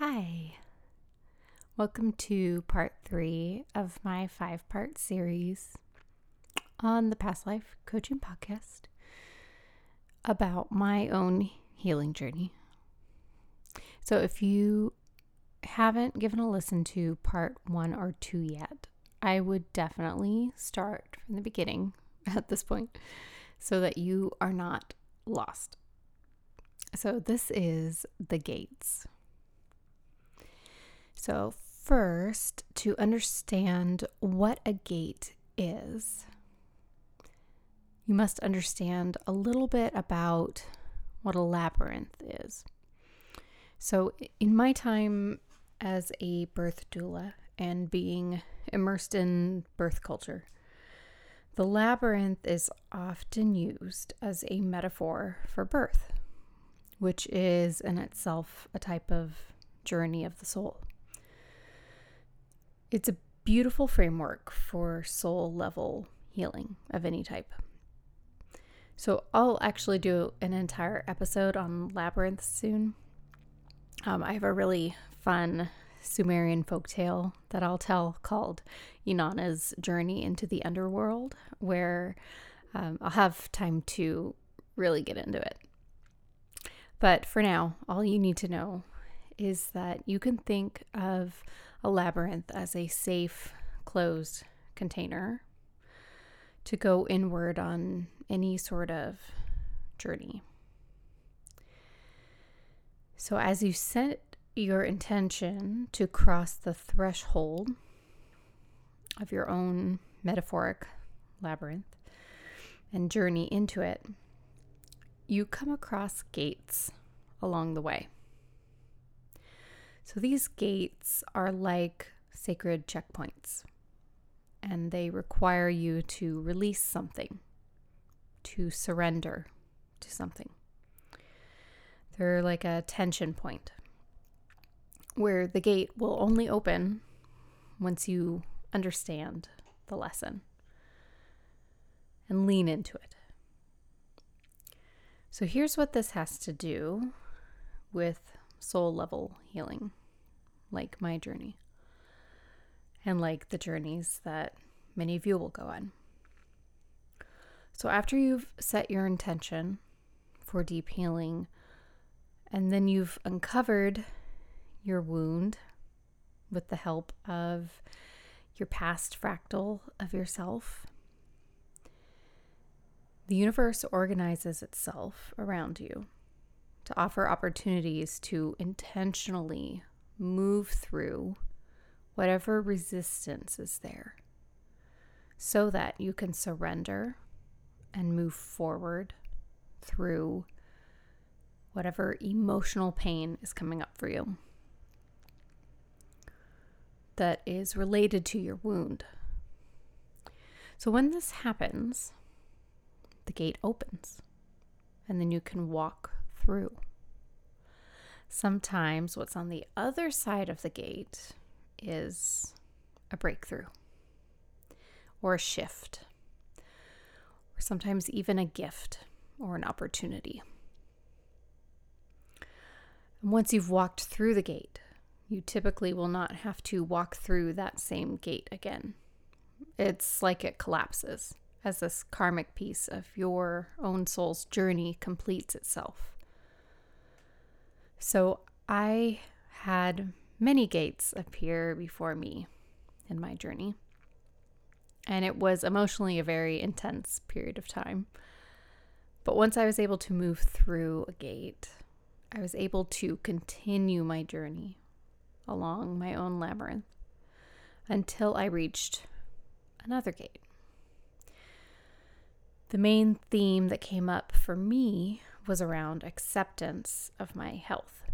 Hi. Welcome to part three of my five part series on the Past Life Coaching Podcast about my own healing journey. So, if you haven't given a listen to part one or two yet, I would definitely start from the beginning at this point so that you are not lost. So, this is the gates. So, first, to understand what a gate is, you must understand a little bit about what a labyrinth is. So, in my time as a birth doula and being immersed in birth culture, the labyrinth is often used as a metaphor for birth, which is in itself a type of journey of the soul. It's a beautiful framework for soul level healing of any type. So, I'll actually do an entire episode on labyrinth soon. Um, I have a really fun Sumerian folktale that I'll tell called Inanna's Journey into the Underworld, where um, I'll have time to really get into it. But for now, all you need to know is that you can think of a labyrinth as a safe, closed container to go inward on any sort of journey. So, as you set your intention to cross the threshold of your own metaphoric labyrinth and journey into it, you come across gates along the way. So these gates are like sacred checkpoints, and they require you to release something, to surrender to something. They're like a tension point where the gate will only open once you understand the lesson and lean into it. So here's what this has to do with soul level healing like my journey and like the journeys that many of you will go on. So, after you've set your intention for deep healing, and then you've uncovered your wound with the help of your past fractal of yourself, the universe organizes itself around you to offer opportunities to intentionally move through whatever resistance is there so that you can surrender and move forward through whatever emotional pain is coming up for you that is related to your wound. So when this happens, the gate opens and then you can walk through. Sometimes what's on the other side of the gate is a breakthrough or a shift, or sometimes even a gift or an opportunity. And once you've walked through the gate, you typically will not have to walk through that same gate again. It's like it collapses as this karmic piece of your own soul's journey completes itself. So I had many gates appear before me in my journey. And it was emotionally a very intense period of time. But once I was able to move through a gate, I was able to continue my journey along my own labyrinth until I reached another gate. The main theme that came up for me was around acceptance of my health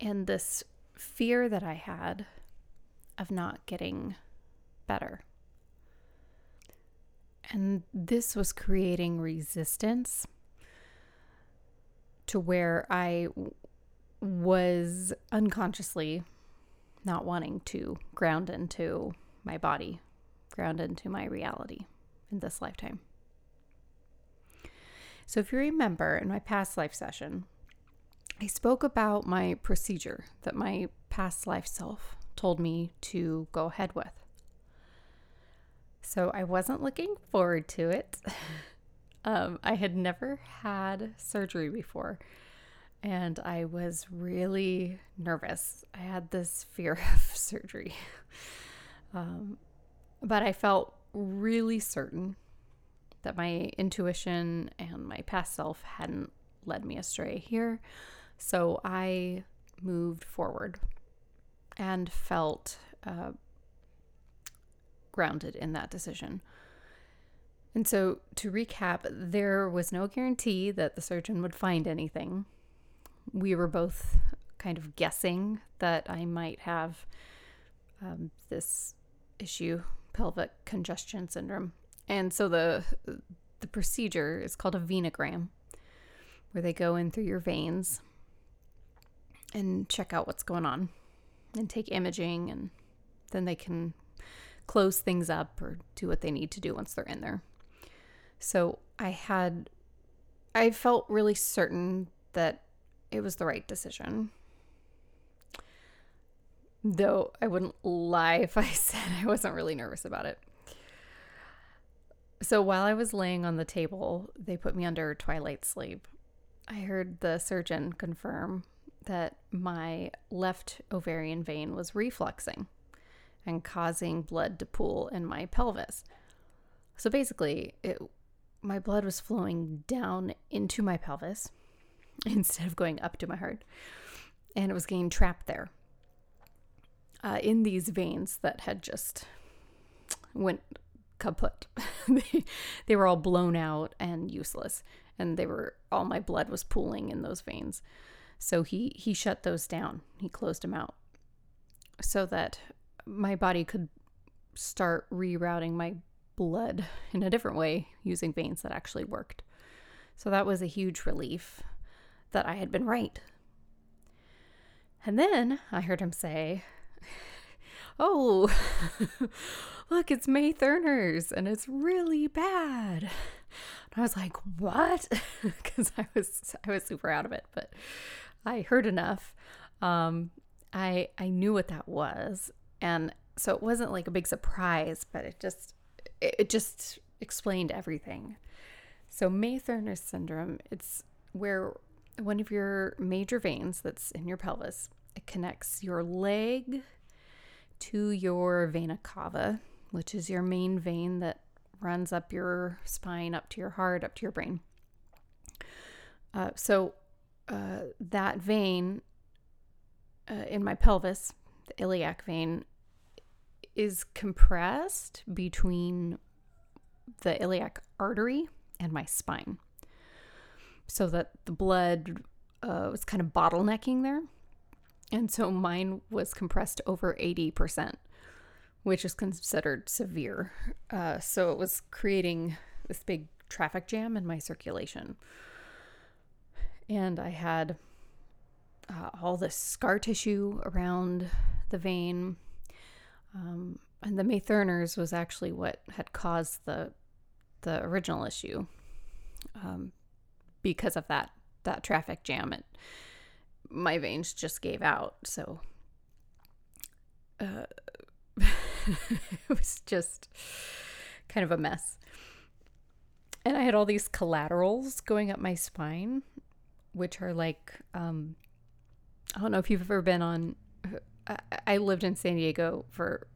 and this fear that I had of not getting better. And this was creating resistance to where I was unconsciously not wanting to ground into my body, ground into my reality in this lifetime. So, if you remember in my past life session, I spoke about my procedure that my past life self told me to go ahead with. So I wasn't looking forward to it. um, I had never had surgery before, and I was really nervous. I had this fear of surgery. Um, but I felt really certain that my intuition and my past self hadn't led me astray here. So I moved forward and felt uh, grounded in that decision. And so, to recap, there was no guarantee that the surgeon would find anything. We were both kind of guessing that I might have um, this issue, pelvic congestion syndrome. And so the the procedure is called a venogram, where they go in through your veins and check out what's going on and take imaging and then they can close things up or do what they need to do once they're in there. So I had, I felt really certain that it was the right decision. Though I wouldn't lie if I said I wasn't really nervous about it. So while I was laying on the table, they put me under twilight sleep. I heard the surgeon confirm that my left ovarian vein was refluxing and causing blood to pool in my pelvis. So basically, it, my blood was flowing down into my pelvis instead of going up to my heart, and it was getting trapped there uh, in these veins that had just went kaput. they, they were all blown out and useless, and they were all my blood was pooling in those veins. So he he shut those down. He closed them out so that my body could start rerouting my blood in a different way using veins that actually worked. So that was a huge relief that I had been right. And then I heard him say, Oh, look, it's May Thurners and it's really bad. And I was like, What? Because I was I was super out of it, but I heard enough. Um, I I knew what that was, and so it wasn't like a big surprise, but it just it just explained everything. So May Thurner syndrome, it's where one of your major veins that's in your pelvis it connects your leg to your vena cava, which is your main vein that runs up your spine, up to your heart, up to your brain. Uh, so uh, that vein uh, in my pelvis, the iliac vein, is compressed between the iliac artery and my spine so that the blood uh, was kind of bottlenecking there. And so mine was compressed over 80%, which is considered severe. Uh, so it was creating this big traffic jam in my circulation and I had uh, all this scar tissue around the vein. Um, and the May Thurners was actually what had caused the the original issue. Um, because of that that traffic jam, it my veins just gave out. So uh, it was just kind of a mess. And I had all these collaterals going up my spine which are like um, I don't know if you've ever been on. I, lived in San Diego for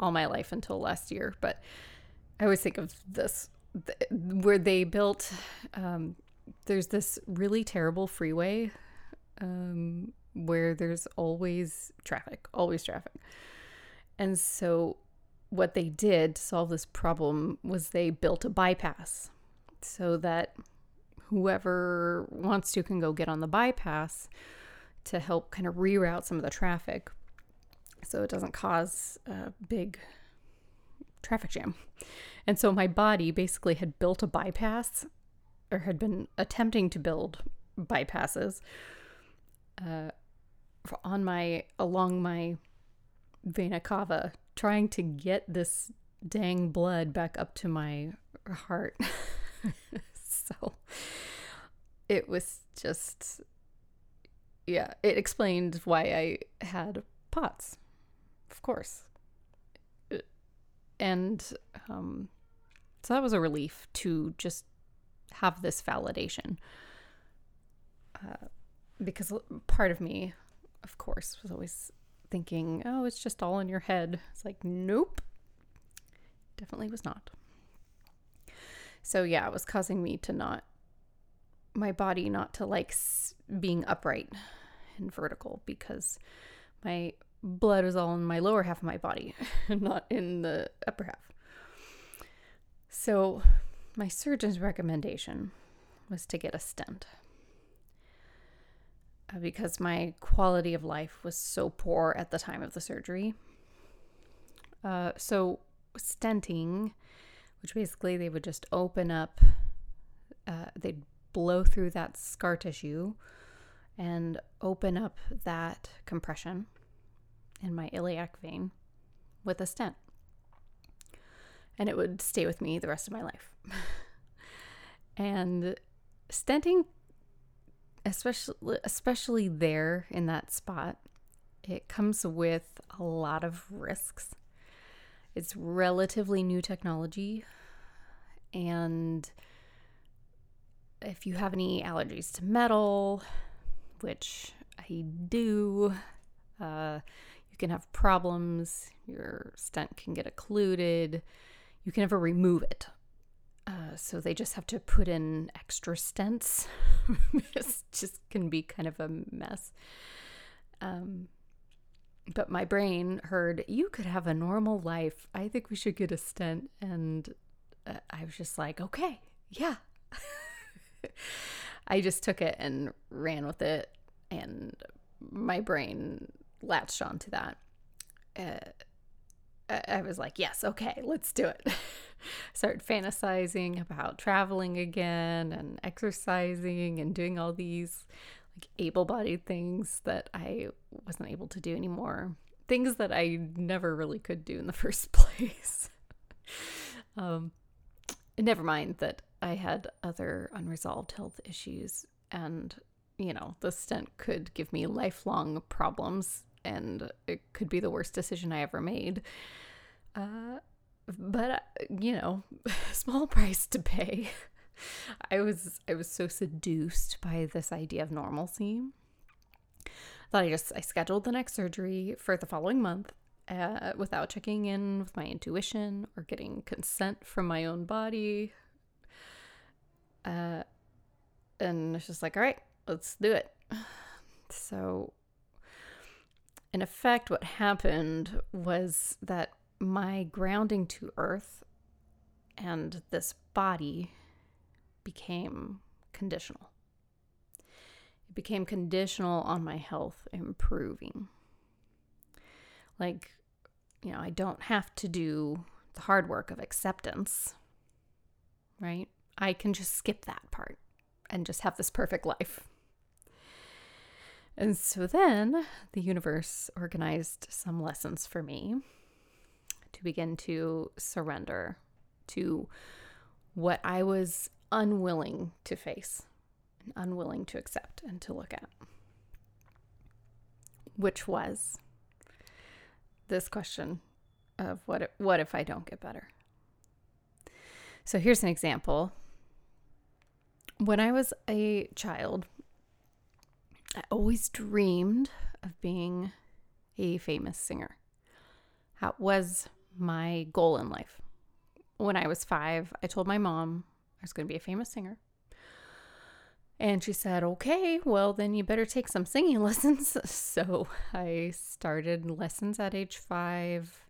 all my life until last year, but I always think of this where they built. Um, there's this really terrible freeway um, where there's always traffic, always traffic, and so what they did to solve this problem was they built a bypass so that whoever wants to can go get on the bypass to help kind of reroute some of the traffic so it doesn't cause a big traffic jam. And so my body basically had built a bypass or had been attempting to build bypasses uh, on my along my vena cava trying to get this dang blood back up to my heart. so it was just yeah, it explained why I had POTS, of course. And um, so that was a relief to just have this validation. Uh, because part of me, of course, was always thinking, oh, it's just all in your head. It's like, nope, definitely was not. So, yeah, it was causing me to not, my body not to like being upright and vertical because my blood was all in my lower half of my body, not in the upper half. So, my surgeon's recommendation was to get a stent because my quality of life was so poor at the time of the surgery. Uh, so, stenting, which basically they would just open up, uh, they'd blow through that scar tissue and open up that compression in my iliac vein with a stent. And it would stay with me the rest of my life. and stenting especially especially there in that spot, it comes with a lot of risks. It's relatively new technology and if you have any allergies to metal, which I do, uh, you can have problems. Your stent can get occluded. You can never remove it. Uh, so they just have to put in extra stents. it just can be kind of a mess. Um, but my brain heard you could have a normal life. I think we should get a stent, and uh, I was just like, okay, yeah. I just took it and ran with it, and my brain latched onto that. Uh, I was like, yes, okay, let's do it. Start fantasizing about traveling again and exercising and doing all these like able-bodied things that I wasn't able to do anymore. Things that I never really could do in the first place. um, never mind that I had other unresolved health issues, and you know, the stent could give me lifelong problems, and it could be the worst decision I ever made. Uh, but you know, small price to pay. I was I was so seduced by this idea of normalcy that I just I scheduled the next surgery for the following month uh, without checking in with my intuition or getting consent from my own body. Uh, and it's just like, all right, let's do it. So, in effect, what happened was that my grounding to earth and this body became conditional. It became conditional on my health improving. Like, you know, I don't have to do the hard work of acceptance, right? I can just skip that part and just have this perfect life. And so then the universe organized some lessons for me to begin to surrender to what I was unwilling to face and unwilling to accept and to look at, which was this question of what if, what if I don't get better? So here's an example. When I was a child, I always dreamed of being a famous singer. That was my goal in life. When I was five, I told my mom I was going to be a famous singer. And she said, okay, well, then you better take some singing lessons. So I started lessons at age five.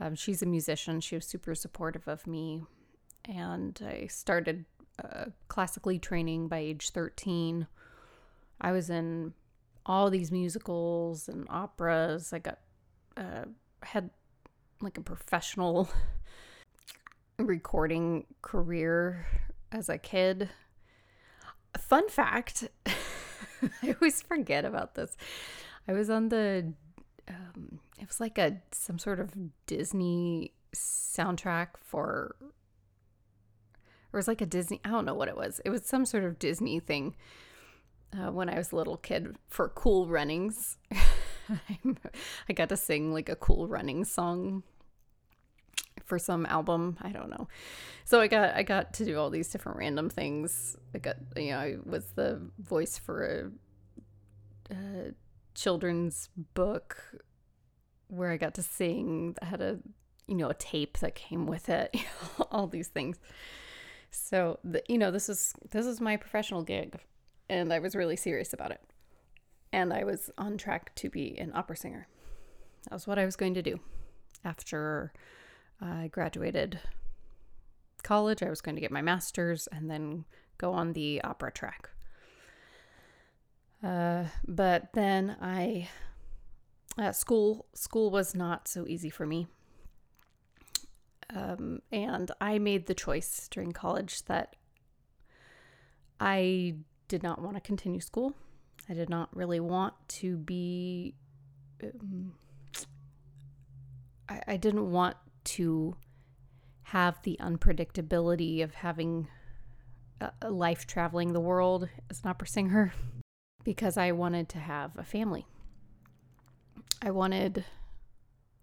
Um, she's a musician. She was super supportive of me. And I started uh, classically training by age 13. I was in all these musicals and operas. I got, uh, had like a professional recording career as a kid. Fun fact I always forget about this. I was on the, um, it was like a some sort of Disney soundtrack for, or it was like a Disney, I don't know what it was. It was some sort of Disney thing. Uh, when I was a little kid for cool runnings. I got to sing like a cool running song for some album. I don't know. So I got I got to do all these different random things. I got you know I was the voice for a, a children's book where I got to sing. I had a you know a tape that came with it. all these things. So the, you know this is this is my professional gig, and I was really serious about it. And I was on track to be an opera singer. That was what I was going to do after I graduated college. I was going to get my master's and then go on the opera track. Uh, but then I uh, school school was not so easy for me, um, and I made the choice during college that I did not want to continue school. I did not really want to be. Um, I, I didn't want to have the unpredictability of having a life traveling the world as an opera singer because I wanted to have a family. I wanted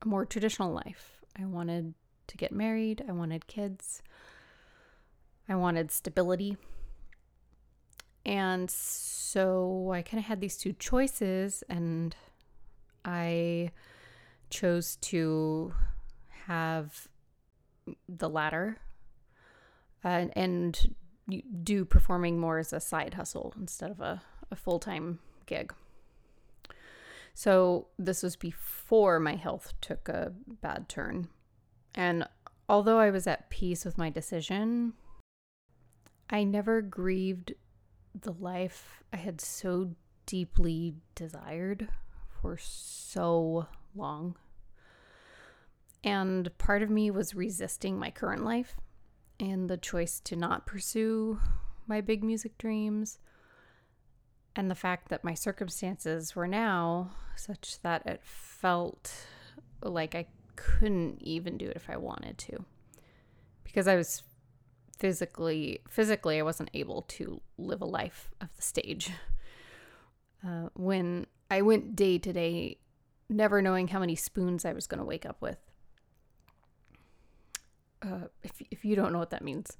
a more traditional life. I wanted to get married. I wanted kids. I wanted stability. And so I kind of had these two choices, and I chose to have the latter uh, and, and do performing more as a side hustle instead of a, a full time gig. So, this was before my health took a bad turn. And although I was at peace with my decision, I never grieved the life I had so deeply desired for so long. And part of me was resisting my current life and the choice to not pursue my big music dreams. And the fact that my circumstances were now such that it felt like I couldn't even do it if I wanted to. Because I was physically physically I wasn't able to live a life of the stage. Uh, when I went day to day, never knowing how many spoons I was going to wake up with, uh, if if you don't know what that means,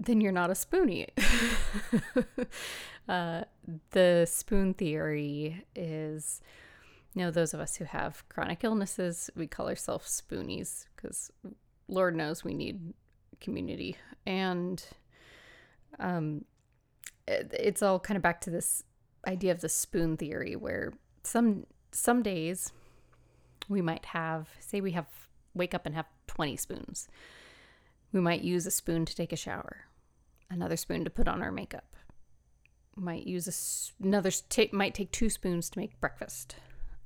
then you're not a spoonie. uh, the spoon theory is, you know, those of us who have chronic illnesses, we call ourselves spoonies because Lord knows we need community, and um, it, it's all kind of back to this idea of the spoon theory, where some some days we might have, say, we have wake up and have 20 spoons. We might use a spoon to take a shower, another spoon to put on our makeup. Might use a, another take might take two spoons to make breakfast,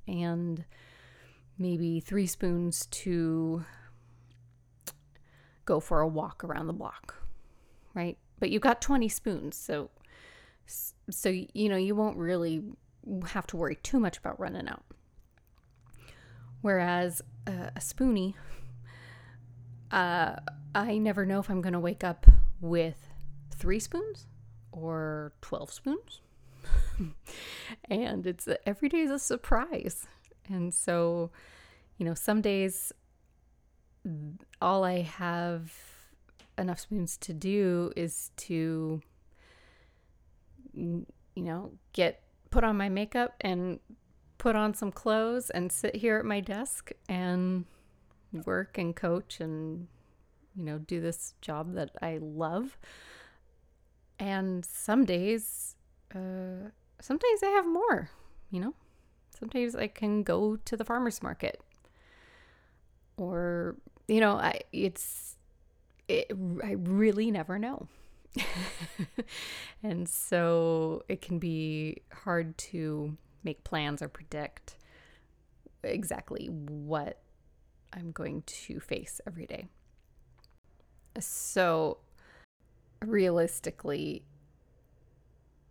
and maybe three spoons to go for a walk around the block, right? But you've got 20 spoons, so so you know you won't really have to worry too much about running out. Whereas uh, a spoonie uh, I never know if I'm going to wake up with three spoons or 12 spoons. and it's every day is a surprise. And so, you know, some days all I have enough spoons to do is to, you know, get put on my makeup and put on some clothes and sit here at my desk and work and coach and you know do this job that I love. And some days, uh, some days I have more. You know, sometimes I can go to the farmers market, or you know, I it's it, I really never know. and so it can be hard to make plans or predict exactly what I'm going to face every day. So, realistically,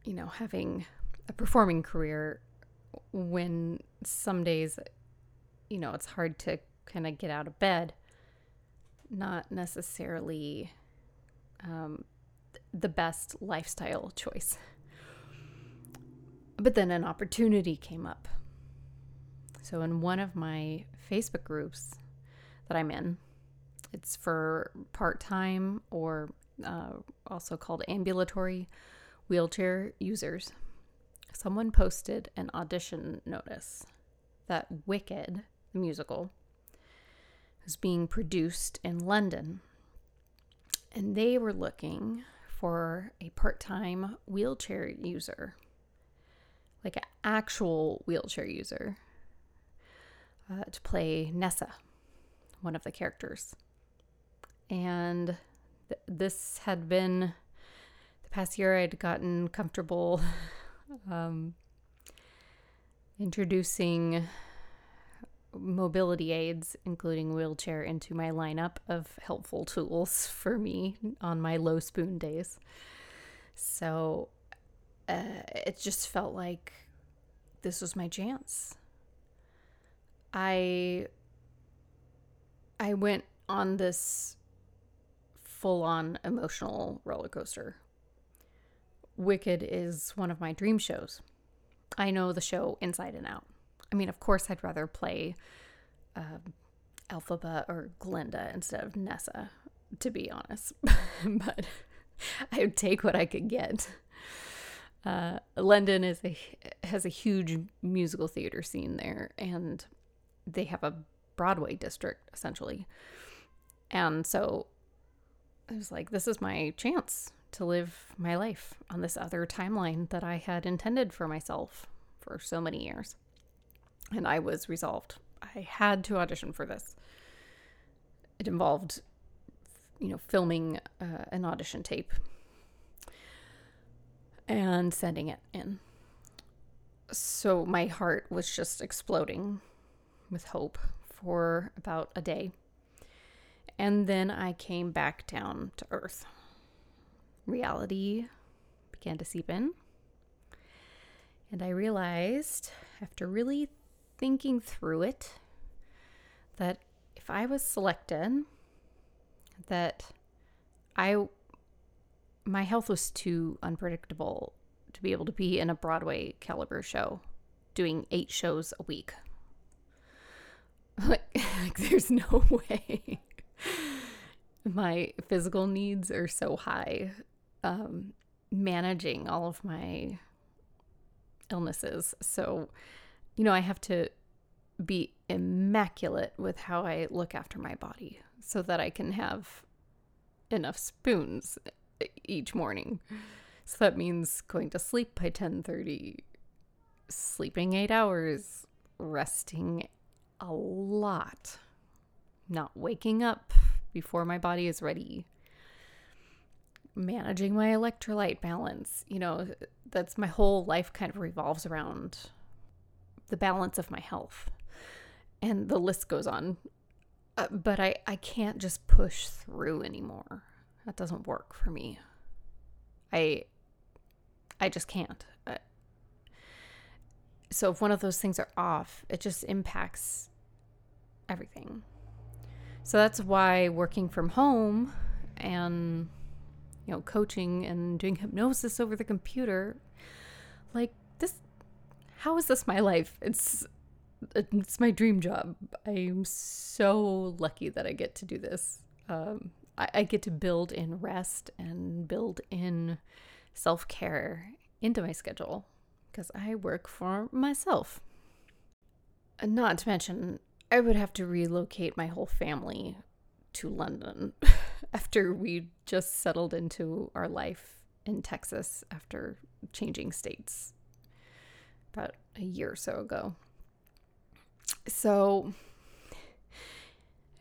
you know, having a performing career when some days, you know, it's hard to kind of get out of bed, not necessarily um, the best lifestyle choice. But then an opportunity came up. So, in one of my Facebook groups that I'm in, it's for part time or uh, also called ambulatory wheelchair users. Someone posted an audition notice that Wicked, the musical, was being produced in London. And they were looking for a part time wheelchair user, like an actual wheelchair user, uh, to play Nessa, one of the characters. And th- this had been the past year, I'd gotten comfortable um, introducing mobility aids, including wheelchair, into my lineup of helpful tools for me on my low spoon days. So uh, it just felt like this was my chance. I I went on this full on emotional roller coaster. Wicked is one of my dream shows. I know the show inside and out. I mean, of course, I'd rather play uh, Elphaba or Glinda instead of Nessa, to be honest. but I would take what I could get. Uh, London is a has a huge musical theater scene there, and they have a Broadway district essentially. And so I was like, this is my chance to live my life on this other timeline that I had intended for myself for so many years. And I was resolved. I had to audition for this. It involved, you know, filming uh, an audition tape and sending it in. So my heart was just exploding with hope for about a day. And then I came back down to earth. Reality began to seep in. And I realized, after really thinking through it, that if I was selected, that I my health was too unpredictable to be able to be in a Broadway caliber show doing eight shows a week. Like, like there's no way. my physical needs are so high. Um, managing all of my illnesses. So, you know, I have to be immaculate with how I look after my body so that I can have enough spoons each morning. So that means going to sleep by 10:30, sleeping 8 hours, resting a lot, not waking up before my body is ready, managing my electrolyte balance. You know, that's my whole life kind of revolves around the balance of my health. And the list goes on. Uh, but I, I can't just push through anymore. That doesn't work for me. I I just can't. Uh, so if one of those things are off, it just impacts everything. So that's why working from home and you know coaching and doing hypnosis over the computer like this how is this my life? It's it's my dream job. I'm so lucky that I get to do this. Um, I, I get to build in rest and build in self care into my schedule because I work for myself. Not to mention, I would have to relocate my whole family to London after we just settled into our life in Texas after changing states about a year or so ago. So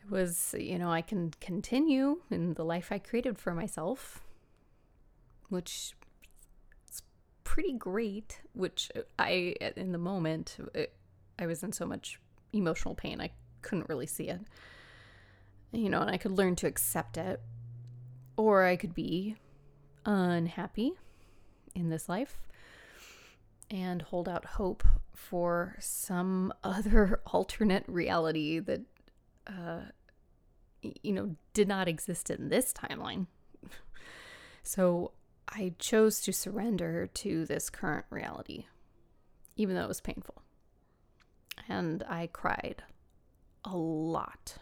it was, you know, I can continue in the life I created for myself, which is pretty great, which I, in the moment, it, I was in so much emotional pain, I couldn't really see it. You know, and I could learn to accept it, or I could be unhappy in this life and hold out hope for some other alternate reality that, uh, you know, did not exist in this timeline. so I chose to surrender to this current reality even though it was painful. And I cried a lot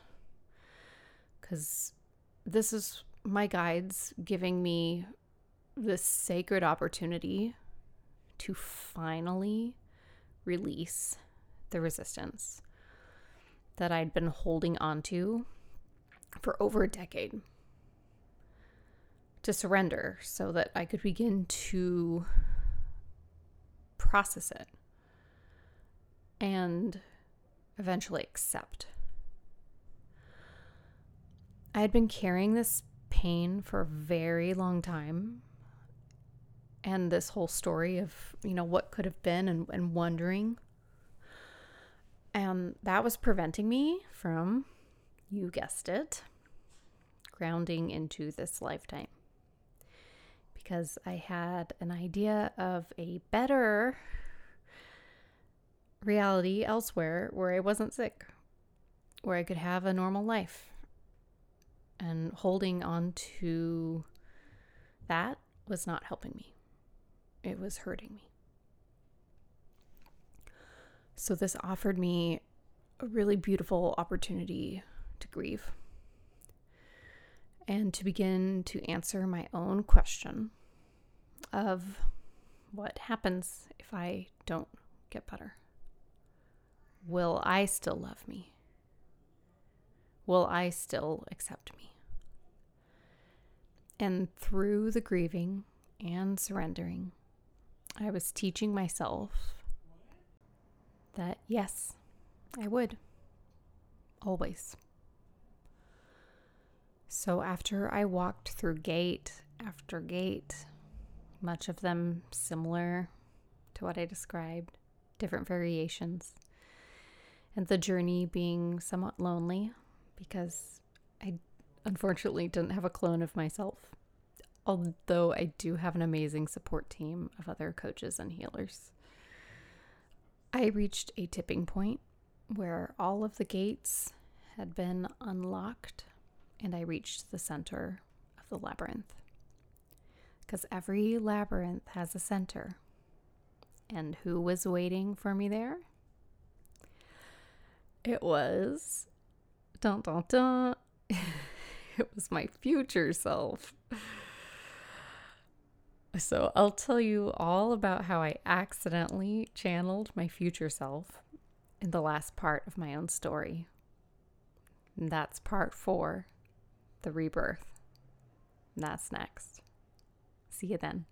because this is my guides giving me this sacred opportunity to finally release the resistance that I'd been holding onto for over a decade. To surrender so that I could begin to process it and eventually accept. I had been carrying this pain for a very long time. And this whole story of, you know, what could have been and, and wondering. And that was preventing me from, you guessed it, grounding into this lifetime. Because I had an idea of a better reality elsewhere where I wasn't sick, where I could have a normal life. And holding on to that was not helping me, it was hurting me. So, this offered me a really beautiful opportunity to grieve and to begin to answer my own question of what happens if I don't get better. Will I still love me? Will I still accept me? And through the grieving and surrendering, I was teaching myself that yes, I would. Always. So after I walked through gate after gate, much of them similar to what I described, different variations, and the journey being somewhat lonely because I unfortunately didn't have a clone of myself. Although I do have an amazing support team of other coaches and healers. I reached a tipping point where all of the gates had been unlocked and I reached the center of the labyrinth. Because every labyrinth has a center. And who was waiting for me there? It was dun dun dun. it was my future self. So I'll tell you all about how I accidentally channeled my future self in the last part of my own story. And that's part four the rebirth. And that's next. See you then.